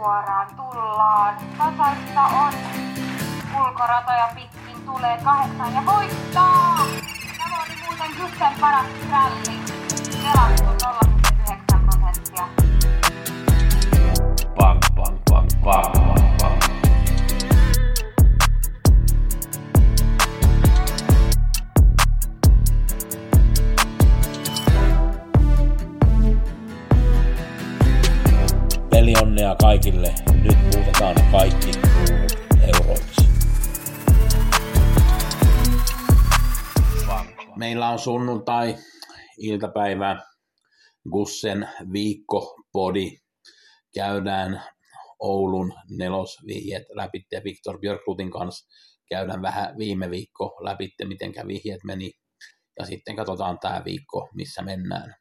suoraan tullaan. Tasaista on. Ulkoratoja pitkin tulee kahdeksan ja voittaa! Tämä oli muuten Gusten paras ralli. Pelattu 0,9 prosenttia. Bang, bang, bang, bang, Pelionnea kaikille. Nyt muutetaan kaikki euroiksi. Meillä on sunnuntai iltapäivä Gussen viikkopodi. Käydään Oulun nelosvihjeet läpi ja Viktor Björkrutin kanssa käydään vähän viime viikko läpi, miten vihjeet meni. Ja sitten katsotaan tämä viikko, missä mennään.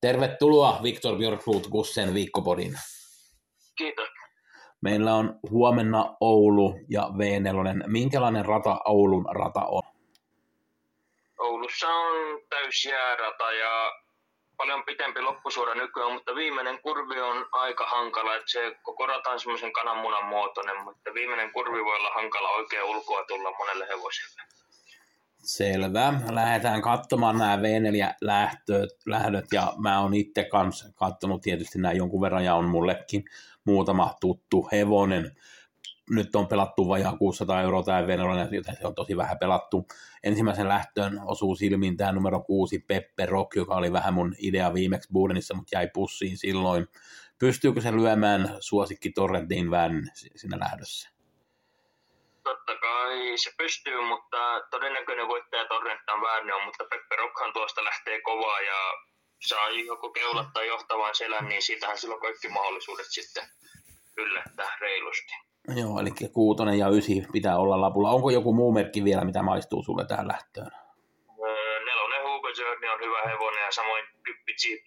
Tervetuloa Viktor Björkrut Gussen viikkopodin. Kiitos. Meillä on huomenna Oulu ja V4. Minkälainen rata Oulun rata on? Oulussa on täysjäärata ja paljon pitempi loppusuora nykyään, mutta viimeinen kurvi on aika hankala, että se koko rata on semmoisen kananmunan muotoinen, mutta viimeinen kurvi voi olla hankala oikein ulkoa tulla monelle hevoselle. Selvä. Lähdetään katsomaan nämä V4-lähdöt, lähdöt ja mä oon itse kanssa katsonut tietysti nämä jonkun verran ja on mullekin muutama tuttu hevonen. Nyt on pelattu vajaa 600 euroa tämä V4, joten se on tosi vähän pelattu. Ensimmäisen lähtöön osuu silmiin tämä numero 6 Peppe Rock, joka oli vähän mun idea viimeksi Budenissa, mutta jäi pussiin silloin. Pystyykö se lyömään suosikki Torrentin vän siinä lähdössä? Kai se pystyy, mutta todennäköinen voittaja Torrentan on, mutta Peppe Rockhan tuosta lähtee kovaa ja saa joko keulat tai johtavan selän, niin siitähän silloin kaikki mahdollisuudet sitten yllättää reilusti. Joo, eli kuutonen ja ysi pitää olla lapulla. Onko joku muu merkki vielä, mitä maistuu sulle tähän lähtöön? Öö, nelonen Hugo Journey on hyvä hevonen ja samoin Kyppi Jeep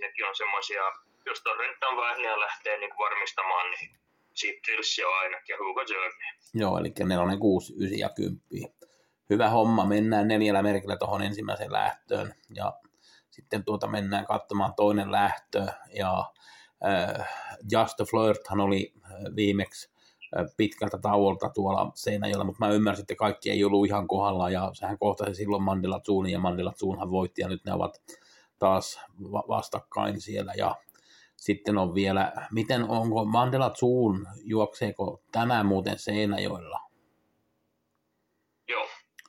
nekin on semmoisia, jos Torrentan Värniä lähtee niin varmistamaan, niin Thrills on ainakin ja Hugo Journey. Joo, eli nelonen, kuusi, ysi ja kymppi. Hyvä homma, mennään neljällä merkillä tuohon ensimmäiseen lähtöön. Ja sitten tuota mennään katsomaan toinen lähtö. Ja äh, Just a Flirthan oli viimeksi pitkältä tauolta tuolla Seinäjoella, mutta mä ymmärsin, että kaikki ei ollut ihan kohdalla ja sehän kohtasi silloin Mandela Zuunin ja Mandela Zuunhan voitti. Ja nyt ne ovat taas vastakkain siellä. Ja sitten on vielä, miten onko Mandela Zuun, juokseeko tänään muuten Seinäjoella? Joo.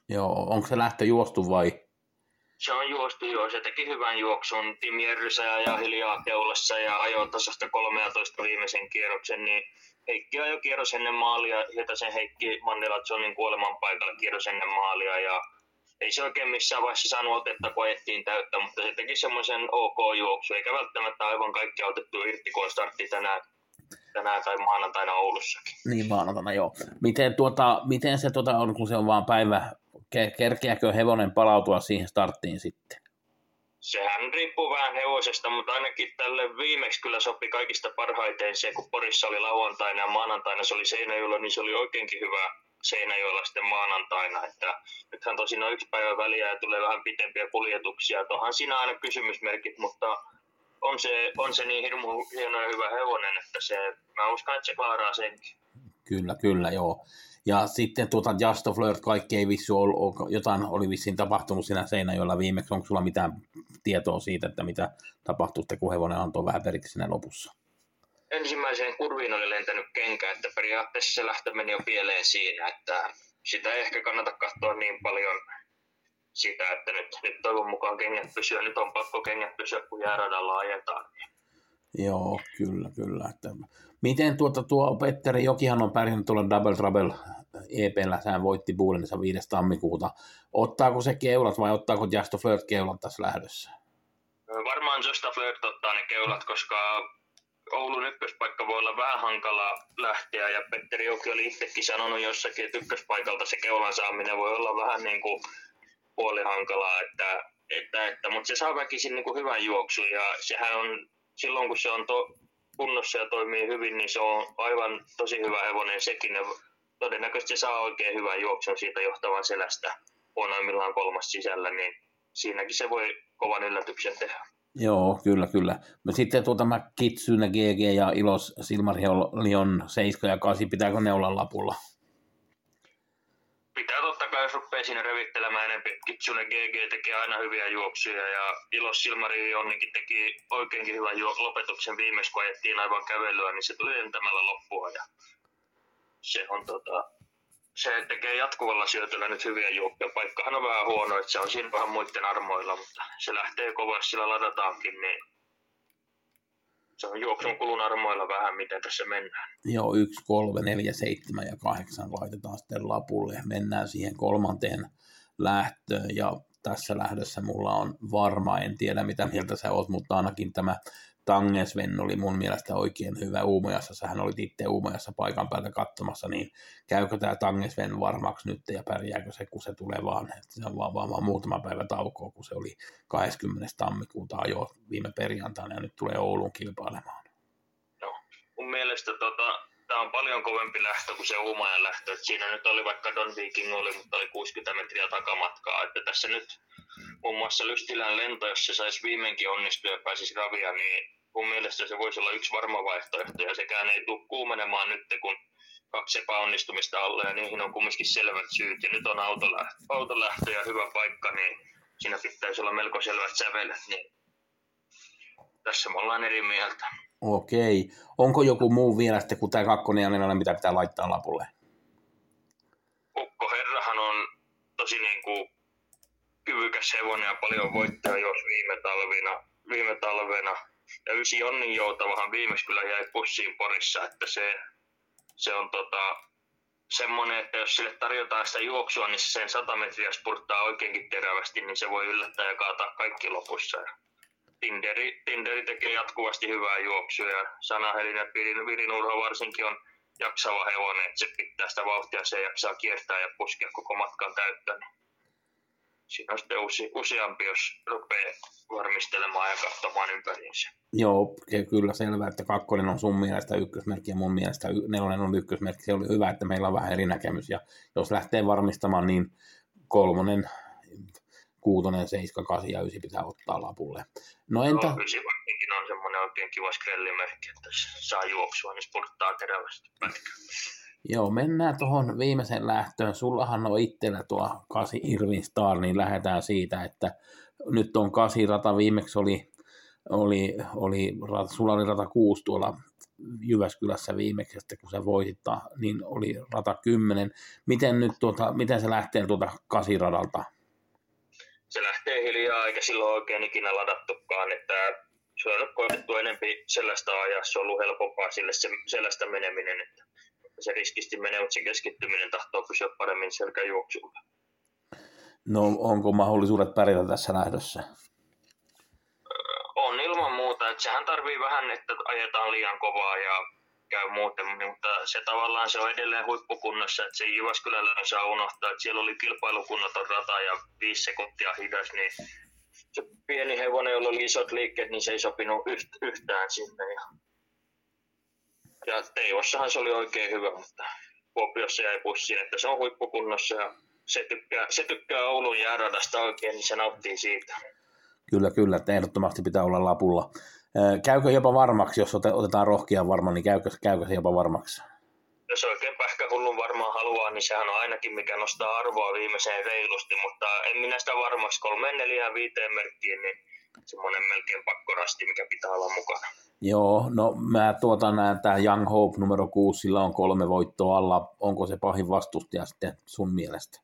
Joo, onko se lähtö juostu vai? Se on juostu jo, se teki hyvän juoksun. Tim Jerrysä ja hiljaa keulassa ja ajoi tasasta 13 viimeisen kierroksen, niin Heikki ajoi kierros ennen maalia, sen Heikki Mandela Johnin kuoleman paikalla kierros ennen maalia ja ei se oikein missään vaiheessa saanut otetta, kun ajettiin täyttä, mutta se teki semmoisen OK-juoksu, eikä välttämättä aivan kaikki otettu irti, kun startti tänään, tänään tai maanantaina Oulussakin. Niin maanantaina, joo. Miten, tuota, miten se tuota on, kun se on vaan päivä, kerkeäkö hevonen palautua siihen starttiin sitten? Sehän riippuu vähän hevosesta, mutta ainakin tälle viimeksi kyllä sopi kaikista parhaiten se, kun Porissa oli lauantaina ja maanantaina se oli Seinäjoella, niin se oli oikeinkin hyvä Seinäjoella sitten maanantaina. Että nythän tosin on yksi päivä väliä ja tulee vähän pitempiä kuljetuksia. Tuohan siinä aina kysymysmerkit, mutta on se, on se niin hirmu hieno ja hyvä hevonen, että se, mä uskon, että se klaaraa senkin. Kyllä, kyllä, joo. Ja sitten tuota Just of Flirt, kaikki ei vissi ollut, jotain oli vissiin tapahtunut siinä Seinäjoella viimeksi. Onko sulla mitään tietoa siitä, että mitä tapahtui, kun hevonen antoi vähän periksi siinä lopussa? Ensimmäiseen kurviin oli lentänyt kenkä, että periaatteessa se lähtö meni jo pieleen siinä, että sitä ei ehkä kannata katsoa niin paljon sitä, että nyt, nyt toivon mukaan kengät pysyä, nyt on pakko kengät pysyä, kun jääradalla ajetaan. Joo, kyllä, kyllä. Että Miten tuota, tuo Petteri Jokihan on pärjännyt tuolla Double Trouble EPllä, sehän voitti Buulenissa 5. tammikuuta. Ottaako se keulat vai ottaako Just Flirt keulat tässä lähdössä? Varmaan Just Flirt ottaa ne keulat, koska Oulun ykköspaikka voi olla vähän hankala lähteä ja Petteri Joki oli itsekin sanonut jossakin, että ykköspaikalta se keulan saaminen voi olla vähän niin kuin puolihankalaa, että, että, että, mutta se saa väkisin niin kuin hyvän juoksun ja sehän on silloin kun se on to, kunnossa ja toimii hyvin, niin se on aivan tosi hyvä hevonen sekin. Ja todennäköisesti se saa oikein hyvän juoksun siitä johtavan selästä huonoimmillaan kolmas sisällä, niin siinäkin se voi kovan yllätyksen tehdä. Joo, kyllä, kyllä. No sitten tuota mä Kitsune GG ja Ilos Silmarion 7 ja 8, pitääkö ne olla lapulla? Pitää totta kai, jos rupeaa siinä revittelemään enemmän. Kitsune GG teki aina hyviä juoksuja ja Ilos Silmarionninkin teki oikeinkin hyvän lopetuksen viimeis, kun ajettiin aivan kävelyä, niin se tuli lentämällä loppua. Ja se on tota, se tekee jatkuvalla syötöllä nyt hyviä juokkia. Paikkahan on vähän huono, että se on siinä vähän muiden armoilla, mutta se lähtee kovasti, sillä ladataankin, niin se on juoksun kulun armoilla vähän, miten tässä mennään. Joo, 1, 3, 4, 7 ja 8 laitetaan sitten lapulle. Mennään siihen kolmanteen lähtöön ja tässä lähdössä mulla on varma, en tiedä mitä mieltä sä oot, mutta ainakin tämä Tangesven oli mun mielestä oikein hyvä Uumojassa. Sähän olit itse Uumojassa paikan päällä katsomassa, niin käykö tämä Tangesven varmaksi nyt ja pärjääkö se, kun se tulee vaan, että se on vaan, vaan, vaan muutama päivä taukoa, kun se oli 20. tammikuuta jo viime perjantaina ja nyt tulee Oulun kilpailemaan. No, mun mielestä tota, tämä on paljon kovempi lähtö kuin se Uumajan lähtö. Et siinä nyt oli vaikka Don Viking oli, mutta oli 60 metriä takamatkaa. Että tässä nyt muun muassa Lystilän lento, jos se saisi viimeinkin onnistua ja pääsisi ravia, niin mun mielestä se voisi olla yksi varma vaihtoehto. Ja sekään ei tule kuumenemaan nyt, kun kaksi epäonnistumista alle ja niihin on kumminkin selvät syyt. Ja nyt on autolähtö, autolähtö ja hyvä paikka, niin siinä pitäisi olla melko selvät sävelet. Niin tässä me ollaan eri mieltä. Okei. Onko joku muu vielä sitten kuin tämä kakkonen ja nelonen, mitä pitää laittaa lapulle? Ukko Herrahan on tosi niin kuin kyvykäs hevonen ja paljon voittaa jos viime talvina, viime talvena. Ja ysi Jonnin joutavahan viimeksi kyllä jäi pussiin Porissa, että se, se on tota, semmoinen, että jos sille tarjotaan sitä juoksua, niin se sen 100 metriä spurttaa oikeinkin terävästi, niin se voi yllättää ja kaataa kaikki lopussa. Tinderi, Tinderi tekee jatkuvasti hyvää juoksua ja Sanahelin ja Virin, Virin Urho varsinkin on jaksava hevonen, että se pitää sitä vauhtia, se jaksaa kiertää ja puskea koko matkan täyttä. Niin siinä on sitten usi, useampi, jos rupeaa varmistelemaan ja katsomaan ympäriinsä. Joo, kyllä selvää, että kakkonen on sun mielestä ykkösmerkki ja mun mielestä nelonen on ykkösmerkki. Se oli hyvä, että meillä on vähän eri näkemys ja jos lähtee varmistamaan, niin kolmonen, kuutonen, seiska, kasi ja ysi pitää ottaa lapulle. No entä... No, ysi on semmoinen oikein kiva skrellimerkki, että saa juoksua, niin spurttaa terävästi pätkää. Joo, mennään tuohon viimeisen lähtöön. Sullahan on itsellä tuo 8 Irvin Star, niin lähdetään siitä, että nyt on 8 rata, viimeksi oli, oli, oli sulla oli rata 6 tuolla Jyväskylässä viimeksi, että kun se voitit, niin oli rata 10. Miten nyt tuota, miten se lähtee tuota 8 radalta? Se lähtee hiljaa, eikä silloin oikein ikinä ladattukaan, että se on koetettu enempi sellaista ajaa, se on ollut helpompaa sille se, sellaista meneminen, että se riskisti menee, mutta se keskittyminen tahtoo pysyä paremmin selkäjuoksulla. No onko mahdollisuudet pärjätä tässä lähdössä? On ilman muuta, että sehän tarvii vähän, että ajetaan liian kovaa ja käy muuten, mutta se tavallaan se on edelleen huippukunnossa, että se Jyväskylällä saa unohtaa, että siellä oli kilpailukunnoton rata ja viisi sekuntia hidas, niin se pieni hevonen, jolla oli isot liikkeet, niin se ei sopinut yhtään sinne. Ja ja Teivossahan se oli oikein hyvä, mutta Kuopiossa jäi pussiin, että se on huippukunnossa ja se tykkää, se tykkää Oulun jääradasta oikein, niin se nauttii siitä. Kyllä, kyllä, että ehdottomasti pitää olla lapulla. Käykö jopa varmaksi, jos otetaan rohkia varma, niin käykö, käykö se jopa varmaksi? Jos oikein pähkähullun varmaan haluaa, niin sehän on ainakin mikä nostaa arvoa viimeiseen reilusti, mutta en minä sitä varmaksi kolmeen, neljään, viiteen merkkiin, niin semmoinen melkein pakkorasti, mikä pitää olla mukana. Joo, no mä tuotan tämä Young Hope numero 6, sillä on kolme voittoa alla. Onko se pahin vastustaja sitten sun mielestä?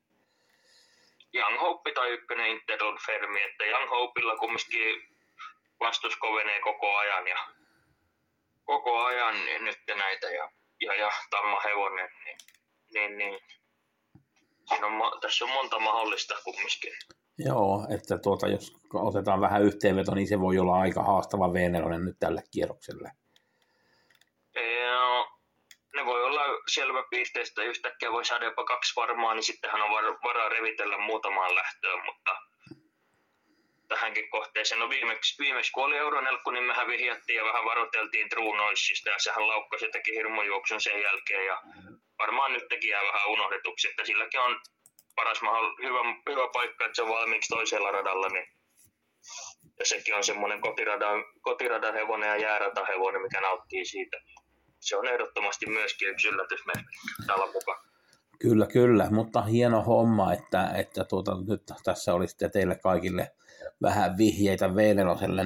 Young Hope tai ykkönen Interlon Fermi, että Young Hopeilla kumminkin vastus kovenee koko ajan ja koko ajan nyt näitä ja, ja, ja Tamma Hevonen, niin, niin, niin siinä on, tässä on monta mahdollista kumminkin. Joo, että tuota, jos otetaan vähän yhteenveto, niin se voi olla aika haastava v nyt tälle kierrokselle. Joo, ne voi olla selvä pisteistä, yhtäkkiä voi saada jopa kaksi varmaa, niin sittenhän on var- varaa revitellä muutamaan lähtöön, mutta tähänkin kohteeseen. No viimeksi, viimeksi kun oli Euronelkku, niin mehän vihjattiin ja vähän varoiteltiin True Noisista ja sehän laukkasi teki hirmujuoksun sen jälkeen ja varmaan nyt jää vähän unohdetuksi, että silläkin on paras hyvä, hyvä paikka, että se on valmiiksi toisella radalla, niin Ja sekin on semmoinen kotiradan, kotiradan hevonen ja jääratahevonen, mikä nauttii siitä. Se on ehdottomasti myöskin yksi yllätysmerkki täällä mukaan. Kyllä, kyllä, mutta hieno homma, että, että tuota, nyt tässä oli sitten teille kaikille vähän vihjeitä v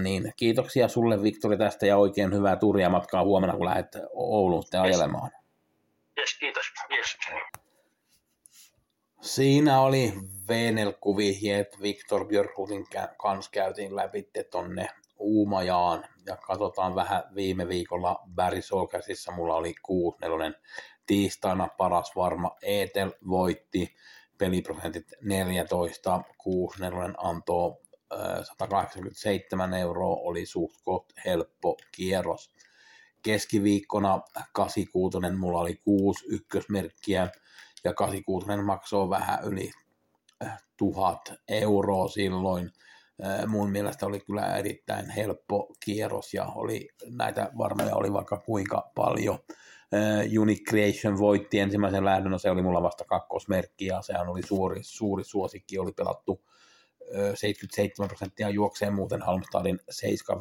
niin kiitoksia sulle Viktori tästä ja oikein hyvää turia matkaa huomenna, kun lähdet Ouluun yes. ajelemaan. Yes, kiitos. Yes. Siinä oli V4-vihjeet. Viktor Björkhutin kanssa käytiin läpi tonne Uumajaan ja katsotaan vähän viime viikolla Barry Sokersissa. Mulla oli 6 tiistaina paras varma Etel voitti peliprosentit 14, 6 antoi 187 euroa, oli suht helppo kierros. Keskiviikkona 86 mulla oli 6 ykkösmerkkiä ja 86 maksoi vähän yli tuhat euroa silloin. Mun mielestä oli kyllä erittäin helppo kierros ja oli, näitä varmoja oli vaikka kuinka paljon. Unique Creation voitti ensimmäisen lähdön, no se oli mulla vasta kakkosmerkki ja sehän oli suuri, suuri suosikki, oli pelattu 77 prosenttia juokseen. Muuten Halmstadin 7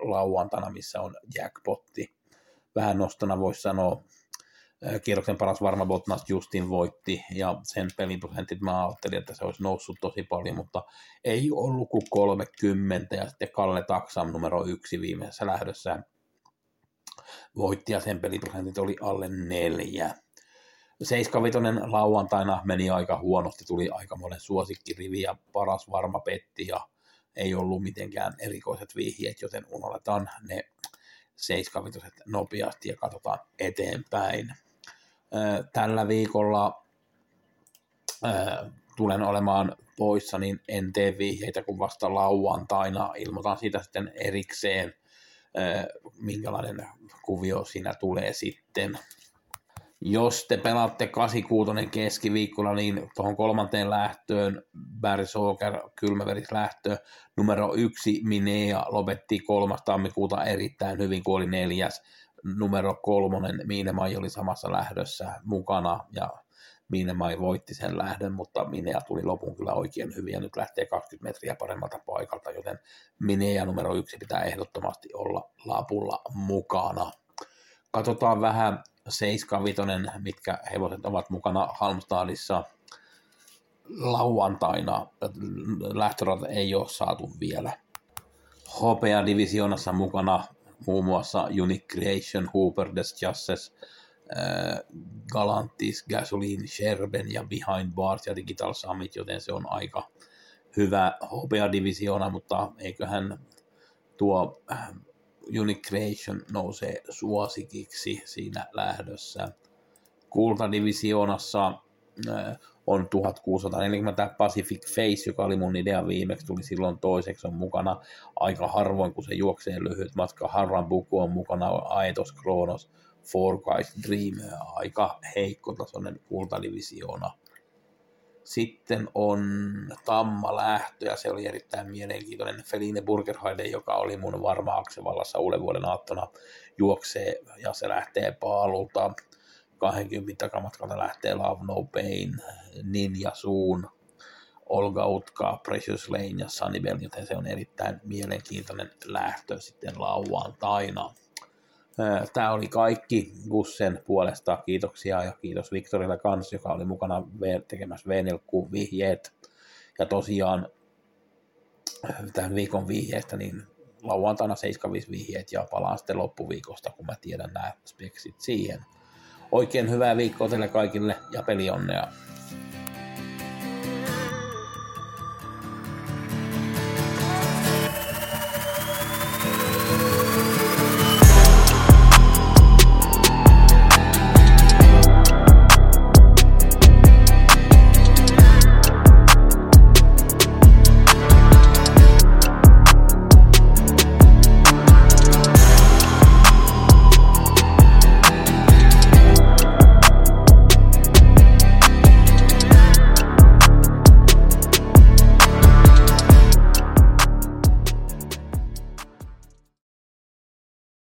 lauantana, missä on jackpotti. Vähän nostona voisi sanoa, kierroksen paras varma Botnas Justin voitti ja sen pelin prosentit mä ajattelin, että se olisi noussut tosi paljon, mutta ei ollut kuin 30 ja sitten Kalle Taksam numero yksi viimeisessä lähdössä voitti ja sen peliprosentit oli alle neljä. 75 lauantaina meni aika huonosti, tuli aika monen suosikkirivi ja paras varma petti ja ei ollut mitenkään erikoiset vihjeet, joten unohdetaan ne 75 nopeasti ja katsotaan eteenpäin. Tällä viikolla tulen olemaan poissa, niin en tee vihjeitä kuin vasta lauantaina. Ilmoitan siitä sitten erikseen, minkälainen kuvio siinä tulee sitten. Jos te pelaatte 86 keskiviikkona, niin tuohon kolmanteen lähtöön, Barry Soker, lähtö, numero yksi Minea lopetti 3. tammikuuta erittäin hyvin, kun oli neljäs. Numero kolmonen Miinemai oli samassa lähdössä mukana ja Miinemai voitti sen lähdön, mutta Minea tuli lopun kyllä oikein hyvin ja nyt lähtee 20 metriä paremmalta paikalta, joten Minea numero yksi pitää ehdottomasti olla lapulla mukana. Katsotaan vähän 75, mitkä hevoset ovat mukana Halmstadissa lauantaina. Lähtörata ei ole saatu vielä. Hopea divisionassa mukana muun muassa Unique Creation, Hooper, Des Jusses, äh, Galantis, Gasoline, Sherben ja Behind Bars ja Digital Summit, joten se on aika hyvä hopea divisiona, mutta eiköhän tuo äh, Unique Creation nousee suosikiksi siinä lähdössä. Kultadivisioonassa äh, on 1640 Pacific Face, joka oli mun idea viimeksi, tuli silloin toiseksi, on mukana aika harvoin, kun se juoksee lyhyt matka. Harran Buku on mukana, Aetos Kronos, Four Guys Dream, aika heikko tasoinen kultadivisioona. Sitten on Tamma lähtö ja se oli erittäin mielenkiintoinen. Feline Burgerheide, joka oli mun varma aksevallassa uuden vuoden aattona, juoksee ja se lähtee paalulta. 20 takamatkalta lähtee Love No Pain, Ninja Suun, Olga Utka, Precious Lane ja Sunnybell, joten se on erittäin mielenkiintoinen lähtö sitten lauantaina. Tämä oli kaikki Gussen puolesta. Kiitoksia ja kiitos Viktorille kanssa, joka oli mukana tekemässä v vihjeet. Ja tosiaan tämän viikon vihjeestä, niin lauantaina 75 vihjeet ja palaan sitten loppuviikosta, kun mä tiedän nämä speksit siihen. Oikein hyvää viikkoa teille kaikille ja pelionnea.